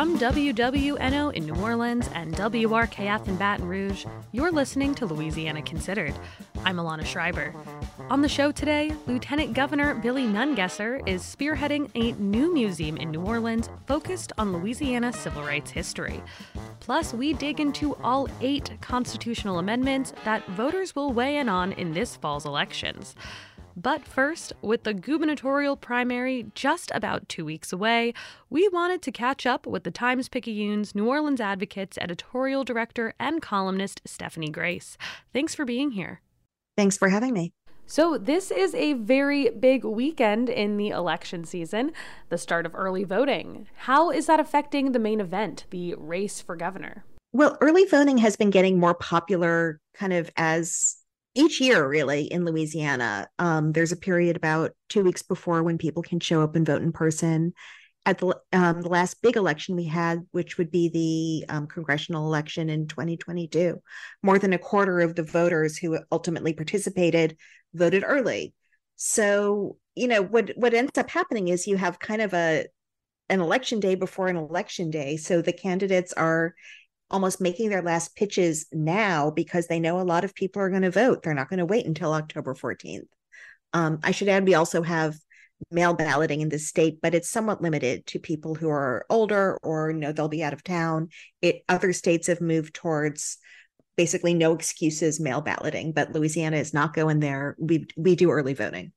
From WWNO in New Orleans and WRKF in Baton Rouge, you're listening to Louisiana Considered. I'm Alana Schreiber. On the show today, Lieutenant Governor Billy Nungesser is spearheading a new museum in New Orleans focused on Louisiana civil rights history. Plus, we dig into all eight constitutional amendments that voters will weigh in on in this fall's elections. But first, with the gubernatorial primary just about two weeks away, we wanted to catch up with the Times Picayune's New Orleans Advocate's editorial director and columnist, Stephanie Grace. Thanks for being here. Thanks for having me. So, this is a very big weekend in the election season, the start of early voting. How is that affecting the main event, the race for governor? Well, early voting has been getting more popular kind of as each year really in louisiana um, there's a period about two weeks before when people can show up and vote in person. At the, um, the last big election we had which would be the um, congressional election in 2022 more than a quarter of the voters who ultimately participated voted early. So you know what what ends up happening is you have kind of a an election day before an election day. So the candidates are almost making their last pitches now because they know a lot of people are going to vote. They're not going to wait until October 14th. Um, I should add, we also have mail balloting in the state, but it's somewhat limited to people who are older or know they'll be out of town. It other states have moved towards basically no excuses mail balloting, but Louisiana is not going there. We we do early voting.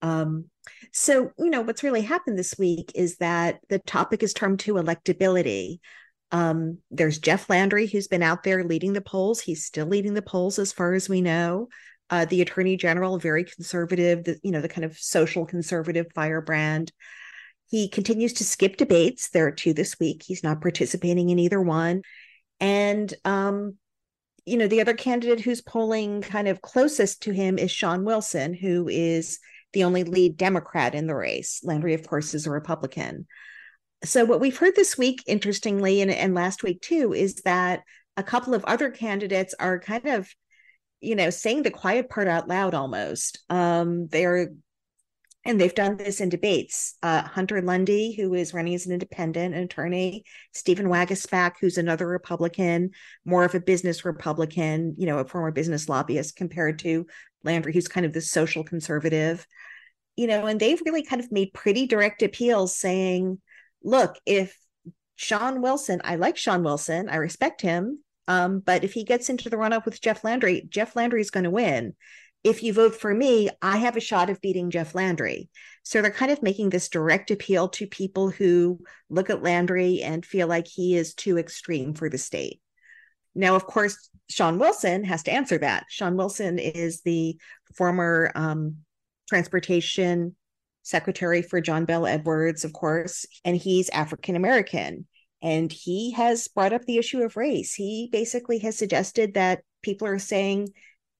Um, so you know what's really happened this week is that the topic is termed to electability. Um, there's Jeff Landry, who's been out there leading the polls. He's still leading the polls as far as we know. Uh, the attorney general, very conservative, the, you know, the kind of social conservative firebrand. He continues to skip debates. There are two this week. He's not participating in either one. And, um, you know, the other candidate who's polling kind of closest to him is Shawn Wilson, who is the only lead Democrat in the race. Landry, of course, is a Republican so what we've heard this week interestingly and, and last week too is that a couple of other candidates are kind of you know saying the quiet part out loud almost. Um they're and they've done this in debates. Uh, hunter lundy who is running as an independent an attorney stephen waguespack who's another republican more of a business republican you know a former business lobbyist compared to landry who's kind of the social conservative. You know and they've really kind of made pretty direct appeals saying look, if Shawn Wilson, I like Shawn Wilson, I respect him, um, but if he gets into the runoff with Jeff Landry, Jeff Landry is going to win. If you vote for me, I have a shot of beating Jeff Landry. So they're kind of making this direct appeal to people who look at Landry and feel like he is too extreme for the state. Now, of course, Shawn Wilson has to answer that. Shawn Wilson is the former um, transportation secretary for John Bell Edwards, of course, and he's African American. And he has brought up the issue of race. He basically has suggested that people are saying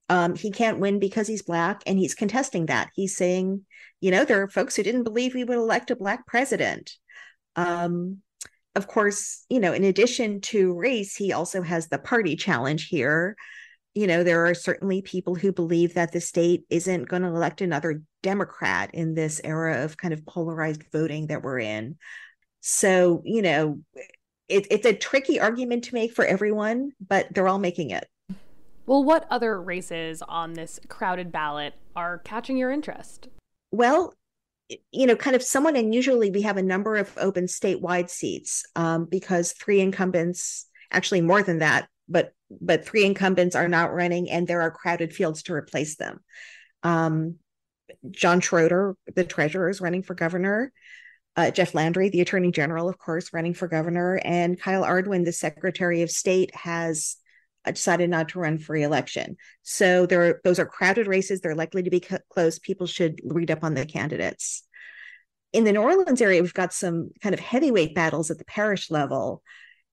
um, he can't win because he's black, and he's contesting that. He's saying, you know, there are folks who didn't believe we would elect a black president. Um, of course, you know, in addition to race, he also has the party challenge here you know, there are certainly people who believe that the state isn't going to elect another Democrat in this era of kind of polarized voting that we're in. So, you know, it, it's a tricky argument to make for everyone, but they're all making it. Well, what other races on this crowded ballot are catching your interest? Well, you know, kind of somewhat unusually, we have a number of open statewide seats um, because three incumbents, actually more than that, but but three incumbents are not running and there are crowded fields to replace them. Um, John Schroder, the treasurer, is running for governor. Uh, Jeff Landry, the attorney general, of course, running for governor. And Kyle Ardoin, the secretary of state, has decided not to run for reelection. So there are, those are crowded races. They're likely to be close. People should read up on the candidates. In the New Orleans area, we've got some kind of heavyweight battles at the parish level.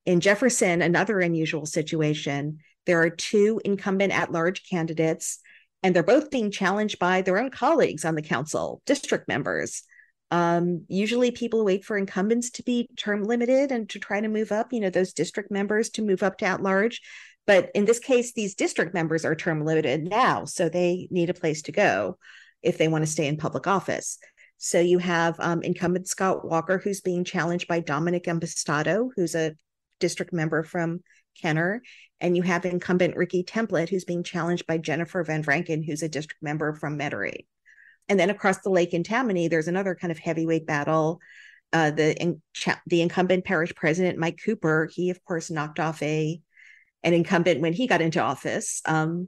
In Jefferson, another unusual situation, there are two incumbent at large candidates, and they're both being challenged by their own colleagues on the council, district members. Um, usually people wait for incumbents to be term limited and to try to move up, you know, those district members to move up to at large. But in this case, these district members are term limited now, so they need a place to go if they want to stay in public office. So you have um, incumbent Scott Walker, who's being challenged by Dominic Impastato, who's a district member from Kenner. And you have incumbent Ricky Templet, who's being challenged by Jennifer Van Vranken, who's a district member from Metairie. And then across the lake in Tammany, there's another kind of heavyweight battle. Uh, the in, the incumbent parish president Mike Cooper, he of course knocked off a an incumbent when he got into office. Um,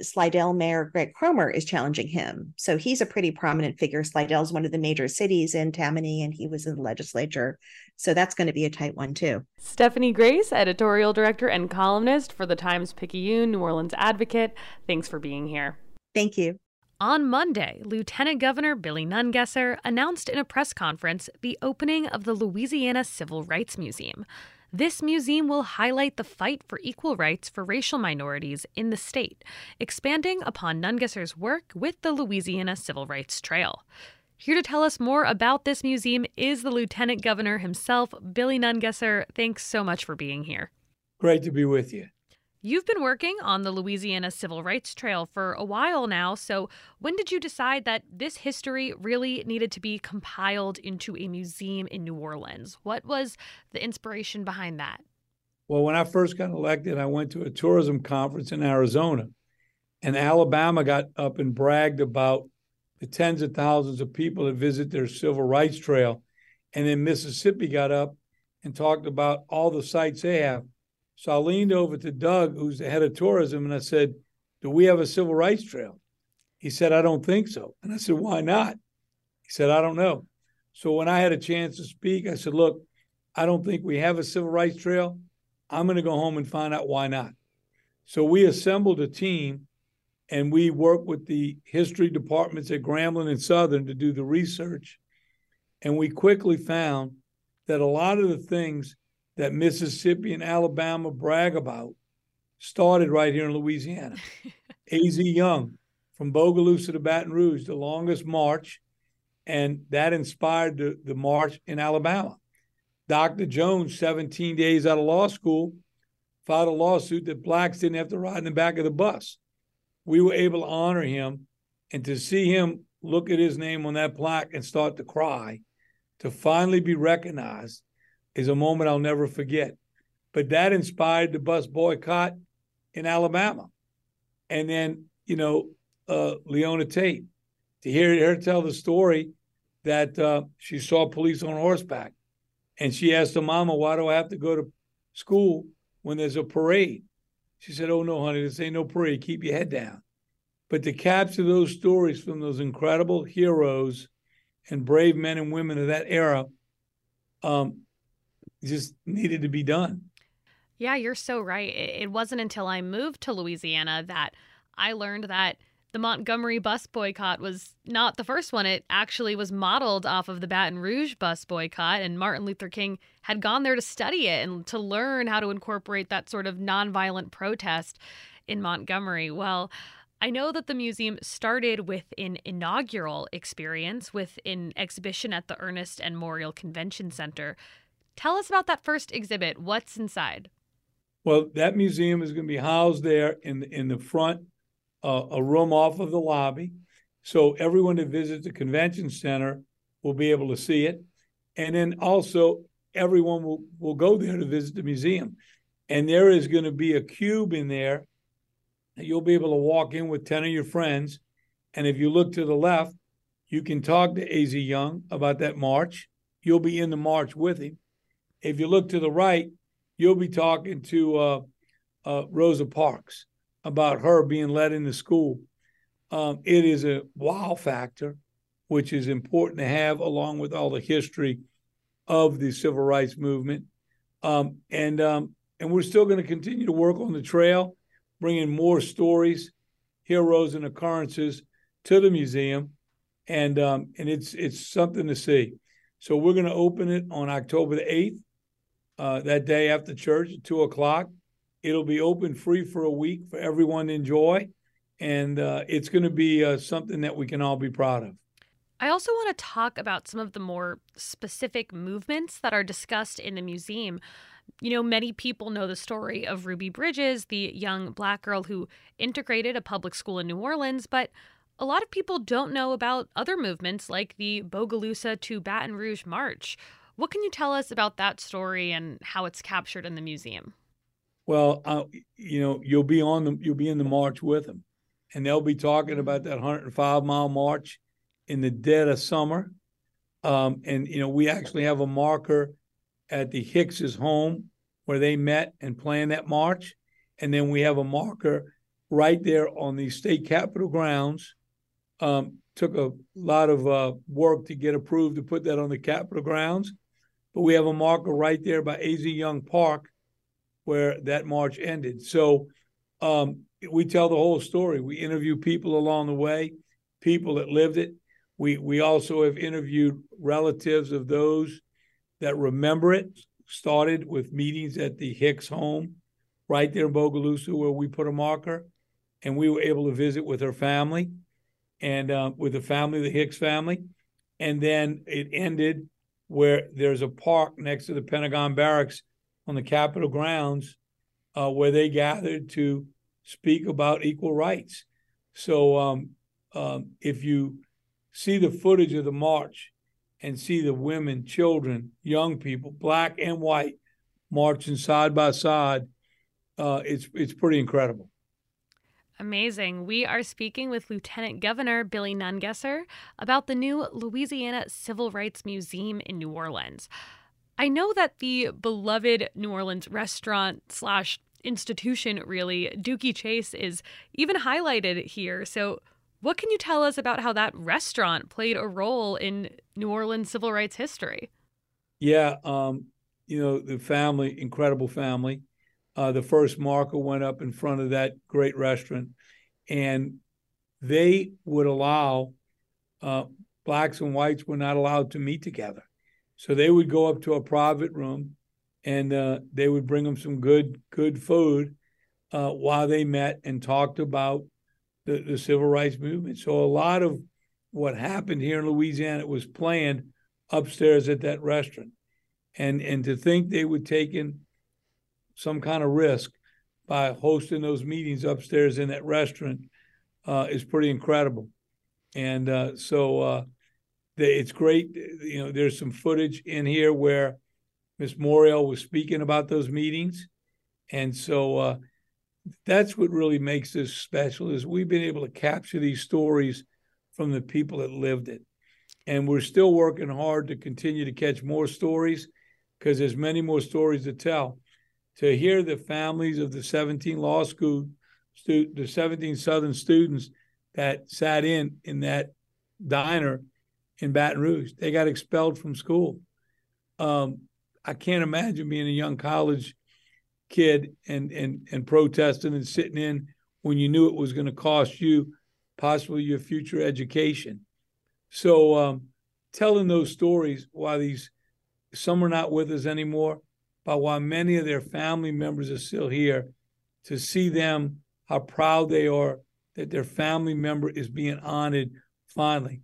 Slidell Mayor Greg Cromer is challenging him. So he's a pretty prominent figure. Slidell's one of the major cities in Tammany, and he was in the legislature. So that's going to be a tight one, too. Stephanie Grace, editorial director and columnist for the Times Picayune New Orleans Advocate. Thanks for being here. Thank you. On Monday, Lieutenant Governor Billy Nungesser announced in a press conference the opening of the Louisiana Civil Rights Museum. This museum will highlight the fight for equal rights for racial minorities in the state, expanding upon Nungesser's work with the Louisiana Civil Rights Trail. Here to tell us more about this museum is the Lieutenant Governor himself, Billy Nungesser. Thanks so much for being here. Great to be with you. You've been working on the Louisiana Civil Rights Trail for a while now. So, when did you decide that this history really needed to be compiled into a museum in New Orleans? What was the inspiration behind that? Well, when I first got elected, I went to a tourism conference in Arizona, and Alabama got up and bragged about the tens of thousands of people that visit their civil rights trail. And then Mississippi got up and talked about all the sites they have. So I leaned over to Doug, who's the head of tourism, and I said, Do we have a civil rights trail? He said, I don't think so. And I said, Why not? He said, I don't know. So when I had a chance to speak, I said, Look, I don't think we have a civil rights trail. I'm going to go home and find out why not. So we assembled a team and we worked with the history departments at Grambling and Southern to do the research. And we quickly found that a lot of the things that Mississippi and Alabama brag about started right here in Louisiana. A.Z. Young from Bogalusa to Baton Rouge, the longest march, and that inspired the, the march in Alabama. Dr. Jones, 17 days out of law school, filed a lawsuit that blacks didn't have to ride in the back of the bus. We were able to honor him and to see him look at his name on that plaque and start to cry, to finally be recognized is a moment I'll never forget. But that inspired the bus boycott in Alabama. And then, you know, uh, Leona Tate, to hear her tell the story that uh, she saw police on horseback. And she asked her mama, Why do I have to go to school when there's a parade? She said, Oh, no, honey, this ain't no parade. Keep your head down. But to capture those stories from those incredible heroes and brave men and women of that era, um, just needed to be done. Yeah, you're so right. It wasn't until I moved to Louisiana that I learned that the Montgomery bus boycott was not the first one. It actually was modeled off of the Baton Rouge bus boycott, and Martin Luther King had gone there to study it and to learn how to incorporate that sort of nonviolent protest in Montgomery. Well, I know that the museum started with an inaugural experience with an exhibition at the Ernest N. Morial Convention Center. Tell us about that first exhibit. What's inside? Well, that museum is going to be housed there in the, in the front, uh, a room off of the lobby. So everyone that visits the convention center will be able to see it. And then also, everyone will, will go there to visit the museum. And there is going to be a cube in there you'll be able to walk in with 10 of your friends. And if you look to the left, you can talk to A.Z. Young about that march. You'll be in the march with him. If you look to the right, you'll be talking to uh, uh, Rosa Parks about her being led into school. Um, it is a wow factor, which is important to have along with all the history of the civil rights movement. Um, and um, and we're still going to continue to work on the trail, bringing more stories, heroes, and occurrences to the museum, and um, and it's it's something to see. So we're going to open it on October the eighth uh, that day after church at two o'clock. It'll be open free for a week for everyone to enjoy, and uh, it's going to be uh, something that we can all be proud of. I also want to talk about some of the more specific movements that are discussed in the museum. You know, many people know the story of Ruby Bridges, the young black girl who integrated a public school in New Orleans, but A lot of people don't know about other movements like the Bogalusa to Baton Rouge March. What can you tell us about that story and how it's captured in the museum? Well, uh, you know, you'll be on the you'll be in the march with them, and they'll be talking about that 105 mile march in the dead of summer. Um, and you know, we actually have a marker at the Hicks's home where they met and planned that march, and then we have a marker right there on the state capitol grounds. Um, took a lot of uh, work to get approved to put that on the capitol grounds, but we have a marker right there by A.Z. Young Park where that march ended. So um, we tell the whole story. We interview people along the way, people that lived it. We we also have interviewed relatives of those that remember it. Started with meetings at the Hicks home, right there in Bogalusa, where we put a marker, and we were able to visit with her family, and uh, with the family, of the Hicks family, and then it ended where there's a park next to the Pentagon Barracks on the Capitol grounds uh, where they gathered to speak about equal rights. So um, um, if you see the footage of the march and see the women, children, young people, black and white, marching side by side, uh, it's it's pretty incredible. Amazing. We are speaking with Lieutenant Governor Billy Nungesser about the new Louisiana Civil Rights Museum in New Orleans. I know that the beloved New Orleans restaurant slash institution, really, Dooky Chase, is even highlighted here. So, what can you tell us about how that restaurant played a role in New Orleans civil rights history? Yeah, um, you know, the family, incredible family. Uh, the first marker went up in front of that great restaurant, and they would allow uh, blacks and whites were not allowed to meet together. So they would go up to a private room, and uh, they would bring them some good good food uh, while they met and talked about the, the civil rights movement. So a lot of what happened here in Louisiana was planned upstairs at that restaurant, and and to think they would taken some kind of risk by hosting those meetings upstairs in that restaurant uh, is pretty incredible. And uh, so uh, it's great. You know, there's some footage in here where Miss Morial was speaking about those meetings, and so uh, that's what really makes this special. Is we've been able to capture these stories from the people that lived it, and we're still working hard to continue to catch more stories because there's many more stories to tell. To hear the families of the 17 law school the 17 Southern students that sat in in that diner in Baton Rouge. They got expelled from school. Um, I can't imagine being a young college kid and and and protesting and sitting in when you knew it was going to cost you possibly your future education. So um, telling those stories while these some are not with us anymore, but while many of their family members are still here, to see them how proud they are that their family member is being honored finally.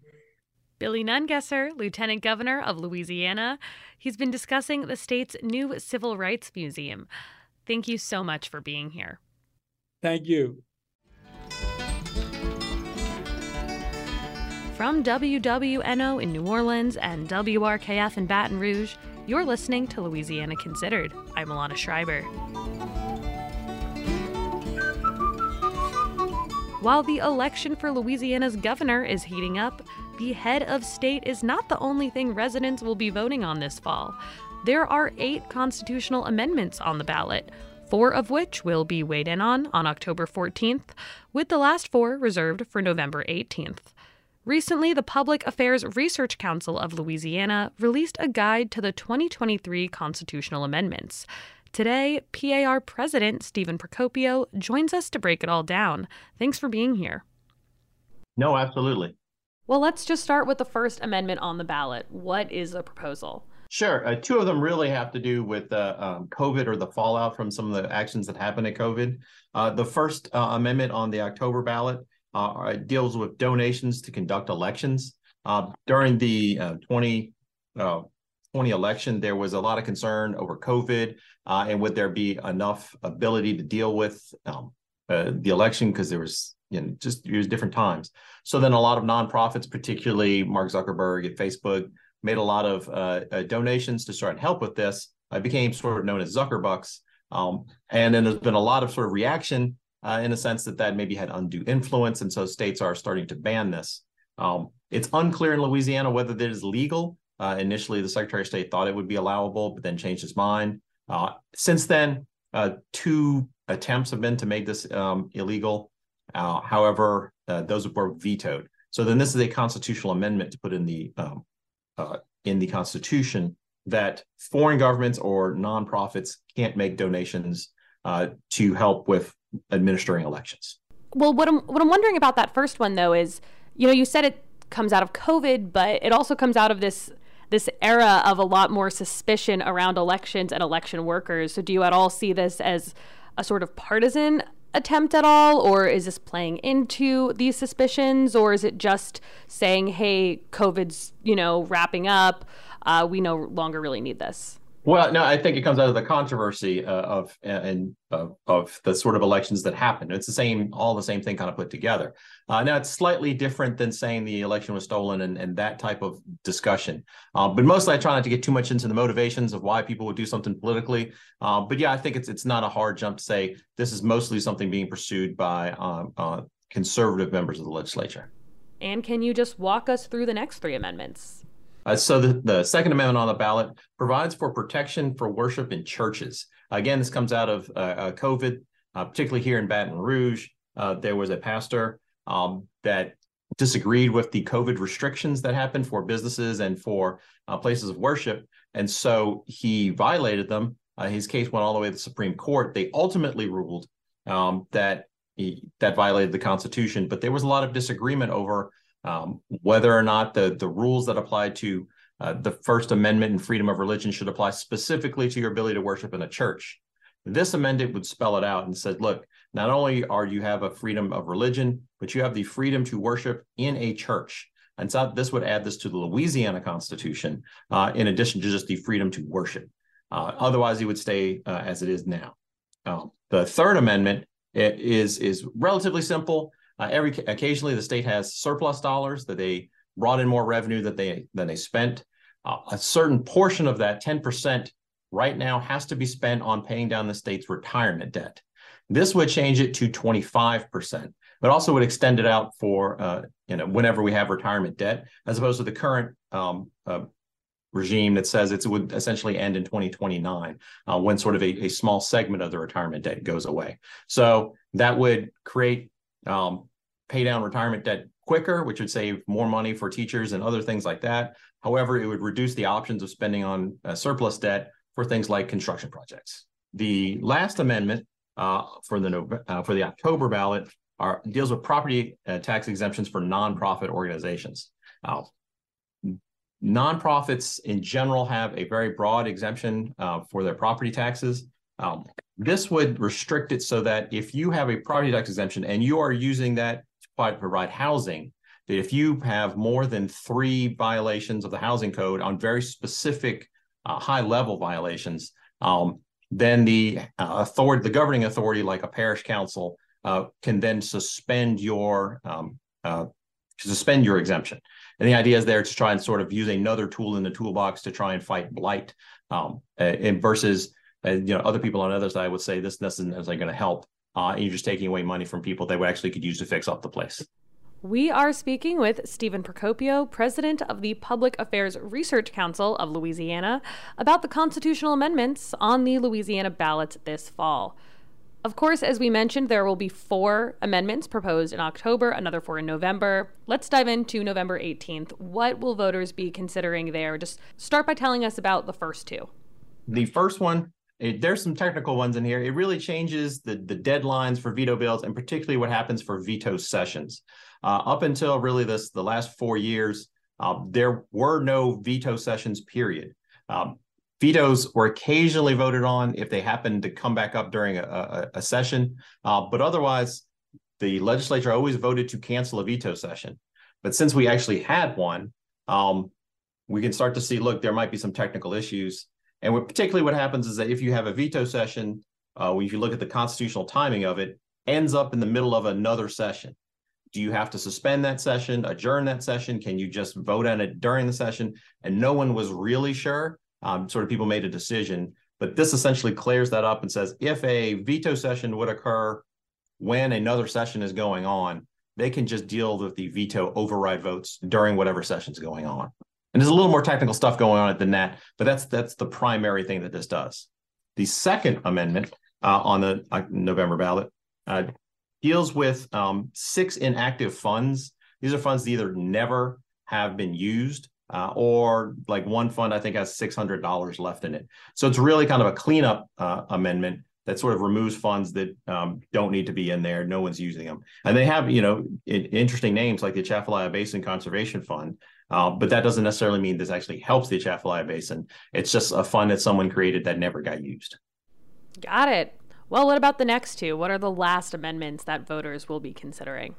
Billy Nungesser, Lieutenant Governor of Louisiana. He's been discussing the state's new Civil Rights Museum. Thank you so much for being here. Thank you. From WWNO in New Orleans and WRKF in Baton Rouge, you're listening to Louisiana Considered. I'm Alana Schreiber. While the election for Louisiana's governor is heating up, the head of state is not the only thing residents will be voting on this fall. There are eight constitutional amendments on the ballot, four of which will be weighed in on on October 14th, with the last four reserved for November 18th. Recently, the Public Affairs Research Council of Louisiana released a guide to the 2023 constitutional amendments. Today, PAR President Steven Procopio joins us to break it all down. Thanks for being here. No, absolutely. Well, let's just start with the First Amendment on the ballot. What is the proposal? Sure. Uh, two of them really have to do with uh, um, COVID or the fallout from some of the actions that happened at COVID. Uh, the First uh, Amendment on the October ballot uh, deals with donations to conduct elections. Uh, during the 20, 20 election, there was a lot of concern over COVID and would there be enough ability to deal with um, the election because there was you know, just use different times. So then a lot of nonprofits, particularly Mark Zuckerberg at Facebook, made a lot of uh, uh, donations to start and help with this. I became sort of known as Zuckerbucks. Um, and then there's been a lot of sort of reaction uh, in a sense that that maybe had undue influence. And so states are starting to ban this. Um, it's unclear in Louisiana whether that is legal. Uh, initially, the Secretary of State thought it would be allowable, but then changed his mind. Uh, since then, uh, two attempts have been to make this um, illegal. Uh, however, uh, those were vetoed. So then, this is a constitutional amendment to put in the um, uh, in the Constitution that foreign governments or nonprofits can't make donations to help with administering elections. Well, what I'm what I'm wondering about that first one though is, you know, you said it comes out of COVID, but it also comes out of this this era of a lot more suspicion around elections and election workers. So do you at all see this as a sort of partisan attempt at all or is this playing into these suspicions or is it just saying hey covid's you know wrapping up uh, we no longer really need this well, no, I think it comes out of the controversy uh, of and of, of, the sort of elections that happened. It's the same, all the same thing, kind of put together. Uh, now, it's slightly different than saying the election was stolen and, and that type of discussion. Uh, but mostly, I try not to get too much into the motivations of why people would do something politically. Uh, but yeah, I think it's it's not a hard jump to say this is mostly something being pursued by um, uh, conservative members of the legislature. And can you just walk us through the next three amendments? Uh, so the, the Second Amendment on the ballot provides for protection for worship in churches. Again, this comes out of uh, uh COVID, uh, particularly here in Baton Rouge. Uh, there was a pastor um, that disagreed with the COVID restrictions that happened for businesses and for uh, places of worship, and so he violated them. his case went all the way to the Supreme Court. They ultimately ruled um, that he, that violated the Constitution, but there was a lot of disagreement over um, whether or not the the rules that apply to uh, the First Amendment and freedom of religion should apply specifically to your ability to worship in a church. This amendment would spell it out and said, look, not only are you have a freedom of religion, but you have the freedom to worship in a church. And so this would add this to the Louisiana Constitution, uh, in addition to just the freedom to worship. Uh, otherwise, it would stay uh, as it is now. Um, the Third Amendment is is relatively simple. Uh, every occasionally, the state has surplus dollars that they brought in more revenue that they than they spent. Uh, a certain portion of that, ten percent, right now has to be spent on paying down the state's retirement debt. This would change it to twenty five percent, but also would extend it out for uh, you know whenever we have retirement debt, as opposed to the current um, uh, regime that says it would essentially end in 2029 uh, when sort of a, a, small segment of the retirement debt goes away. So that would create um, pay down retirement debt quicker, which would save more money for teachers and other things like that. However, it would reduce the options of spending on uh, surplus debt for things like construction projects. The last amendment uh, for the uh, for the October ballot are, deals with property uh, tax exemptions for nonprofit organizations. nonprofits in general have a very broad exemption uh, for their property taxes. Um, this would restrict it so that if you have a property tax exemption and you are using that to provide housing, that if you have more than three violations of the housing code on very specific uh, high level violations, um, then the uh, authority, the governing authority, like a parish council, uh, can then suspend your um, uh, suspend your exemption. And the idea is there to try and sort of use another tool in the toolbox to try and fight blight. Um, and versus uh, you know other people on the other side would say this, isn't necessarily going to help uh, and you're just taking away money from people that we actually could use to fix up the place. We are speaking with Steven Procopio, president of the Public Affairs Research Council of Louisiana, about the constitutional amendments on the Louisiana ballot this fall. Of course, as we mentioned, there will be four amendments proposed in October, another four in November. Let's dive into November 18th. What will voters be considering there? Just start by telling us about the first two. The first one it, there's some technical ones in here. It really changes the, the deadlines for veto bills and particularly what happens for veto sessions. Uh, up until really this the last four years, uh, there were no veto sessions, period. Um, vetoes were occasionally voted on if they happened to come back up during a, a, a session, uh, but otherwise, the legislature always voted to cancel a veto session. But since we actually had one, um, we can start to see, look, there might be some technical issues and what, particularly what happens is that if you have a veto session, uh, if you look at the constitutional timing of it, ends up in the middle of another session. Do you have to suspend that session, adjourn that session? Can you just vote on it during the session? And no one was really sure. Um, sort of people made a decision, but this essentially clears that up and says if a veto session would occur when another session is going on, they can just deal with the veto override votes during whatever session's going on. And there's a little more technical stuff going on at than that, but that's that's the primary thing that this does. The second amendment uh, on the uh, November ballot uh, deals with um, six inactive funds. These are funds that either never have been used uh, or like one fund I think has six hundred dollars left in it. So it's really kind of a cleanup uh, amendment that sort of removes funds that um, don't need to be in there. No one's using them, and they have you know interesting names like the Atchafalaya Basin Conservation Fund. Uh, but that doesn't necessarily mean this actually helps the Atchafalaya Basin. It's just a fund that someone created that never got used. Got it. Well, what about the next two? What are the last amendments that voters will be considering?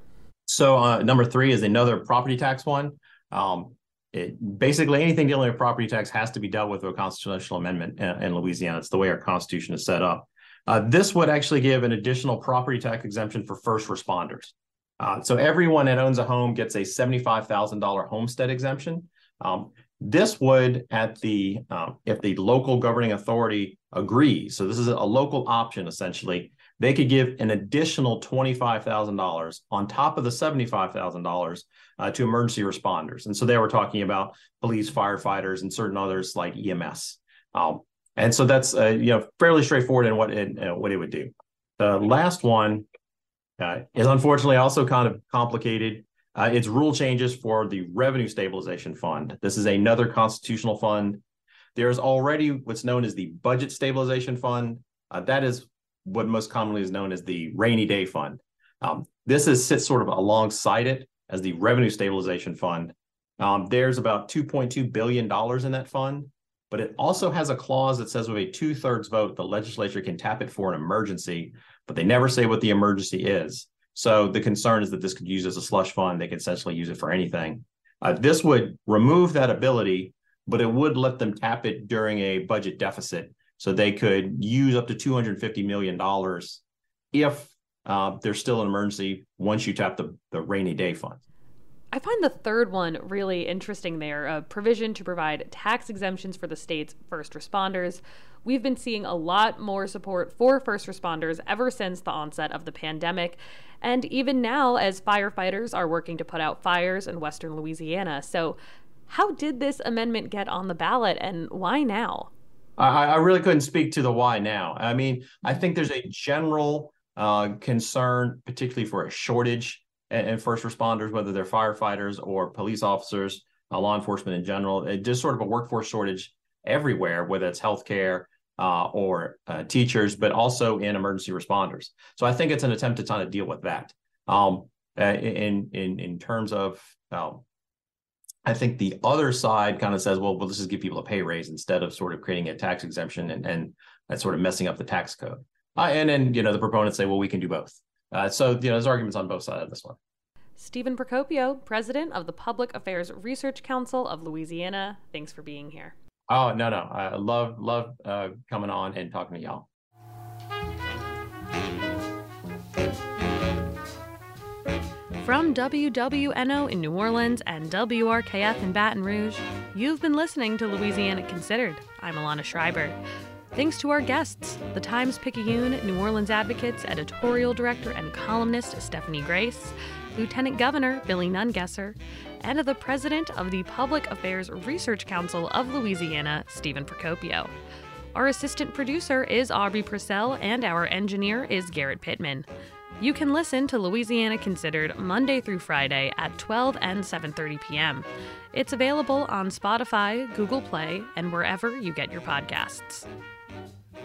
So, uh, number three is another property tax one. Um, it, basically, anything dealing with property tax has to be dealt with with a constitutional amendment in, in Louisiana. It's the way our constitution is set up. Uh, this would actually give an additional property tax exemption for first responders. Uh, so everyone that owns a home gets a $75,000 homestead exemption. Um, this would, at the uh, if the local governing authority agrees, so this is a local option essentially, they could give an additional $25,000 on top of the $75,000 uh, to emergency responders. And so they were talking about police, firefighters, and certain others like EMS. Um, and so that's uh, you know fairly straightforward in what it uh, what it would do. The last one uh, is unfortunately also kind of complicated. Uh, it's rule changes for the Revenue Stabilization Fund. This is another constitutional fund. There's already what's known as the Budget Stabilization Fund. Uh, that is what most commonly is known as the Rainy Day Fund. Um, this is sits sort of alongside it as the Revenue Stabilization Fund. Um, there's about 2.2 billion dollars in that fund but it also has a clause that says with a two thirds vote, the legislature can tap it for an emergency, but they never say what the emergency is. So the concern is that this could use as a slush fund. They could essentially use it for anything. Uh, this would remove that ability, but it would let them tap it during a budget deficit. So they could use up to $250 million if uh, there's still an emergency once you tap the, the rainy day fund. I find the third one really interesting there a provision to provide tax exemptions for the state's first responders. We've been seeing a lot more support for first responders ever since the onset of the pandemic, and even now as firefighters are working to put out fires in western Louisiana. So, how did this amendment get on the ballot and why now? I, I really couldn't speak to the why now. I mean, I think there's a general uh, concern, particularly for a shortage and, and first responders, whether they're firefighters or police officers, uh, law enforcement in general. It just sort of a workforce shortage everywhere, whether it's healthcare uh, or uh, teachers, but also in emergency responders. So I think it's an attempt to kind of deal with that. Um, uh, in in in terms of, um, I think the other side kind of says, well, well, let's just give people a pay raise instead of sort of creating a tax exemption and and sort of messing up the tax code. Uh, and then you know the proponents say, well, we can do both. Uh, so, you know, there's arguments on both sides of this one. Steven Procopio, president of the Public Affairs Research Council of Louisiana. Thanks for being here. Oh, no, no. I love, love uh, coming on and talking to y'all. From WWNO in New Orleans and WRKF in Baton Rouge, you've been listening to Louisiana Considered. I'm Alana Schreiber. Thanks to our guests, the Times Picayune New Orleans Advocates editorial director and columnist Stephanie Grace, Lieutenant Governor Billy Nungesser, and the president of the Public Affairs Research Council of Louisiana, Steven Procopio. Our assistant producer is Aubry Procell, and our engineer is Garrett Pittman. You can listen to Louisiana Considered Monday through Friday at 12 and 7:30 p.m. It's available on Spotify, Google Play, and wherever you get your podcasts.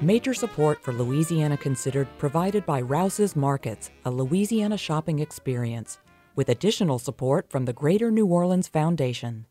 Major support for Louisiana Considered provided by Rouse's Markets, a Louisiana shopping experience, with additional support from the Greater New Orleans Foundation.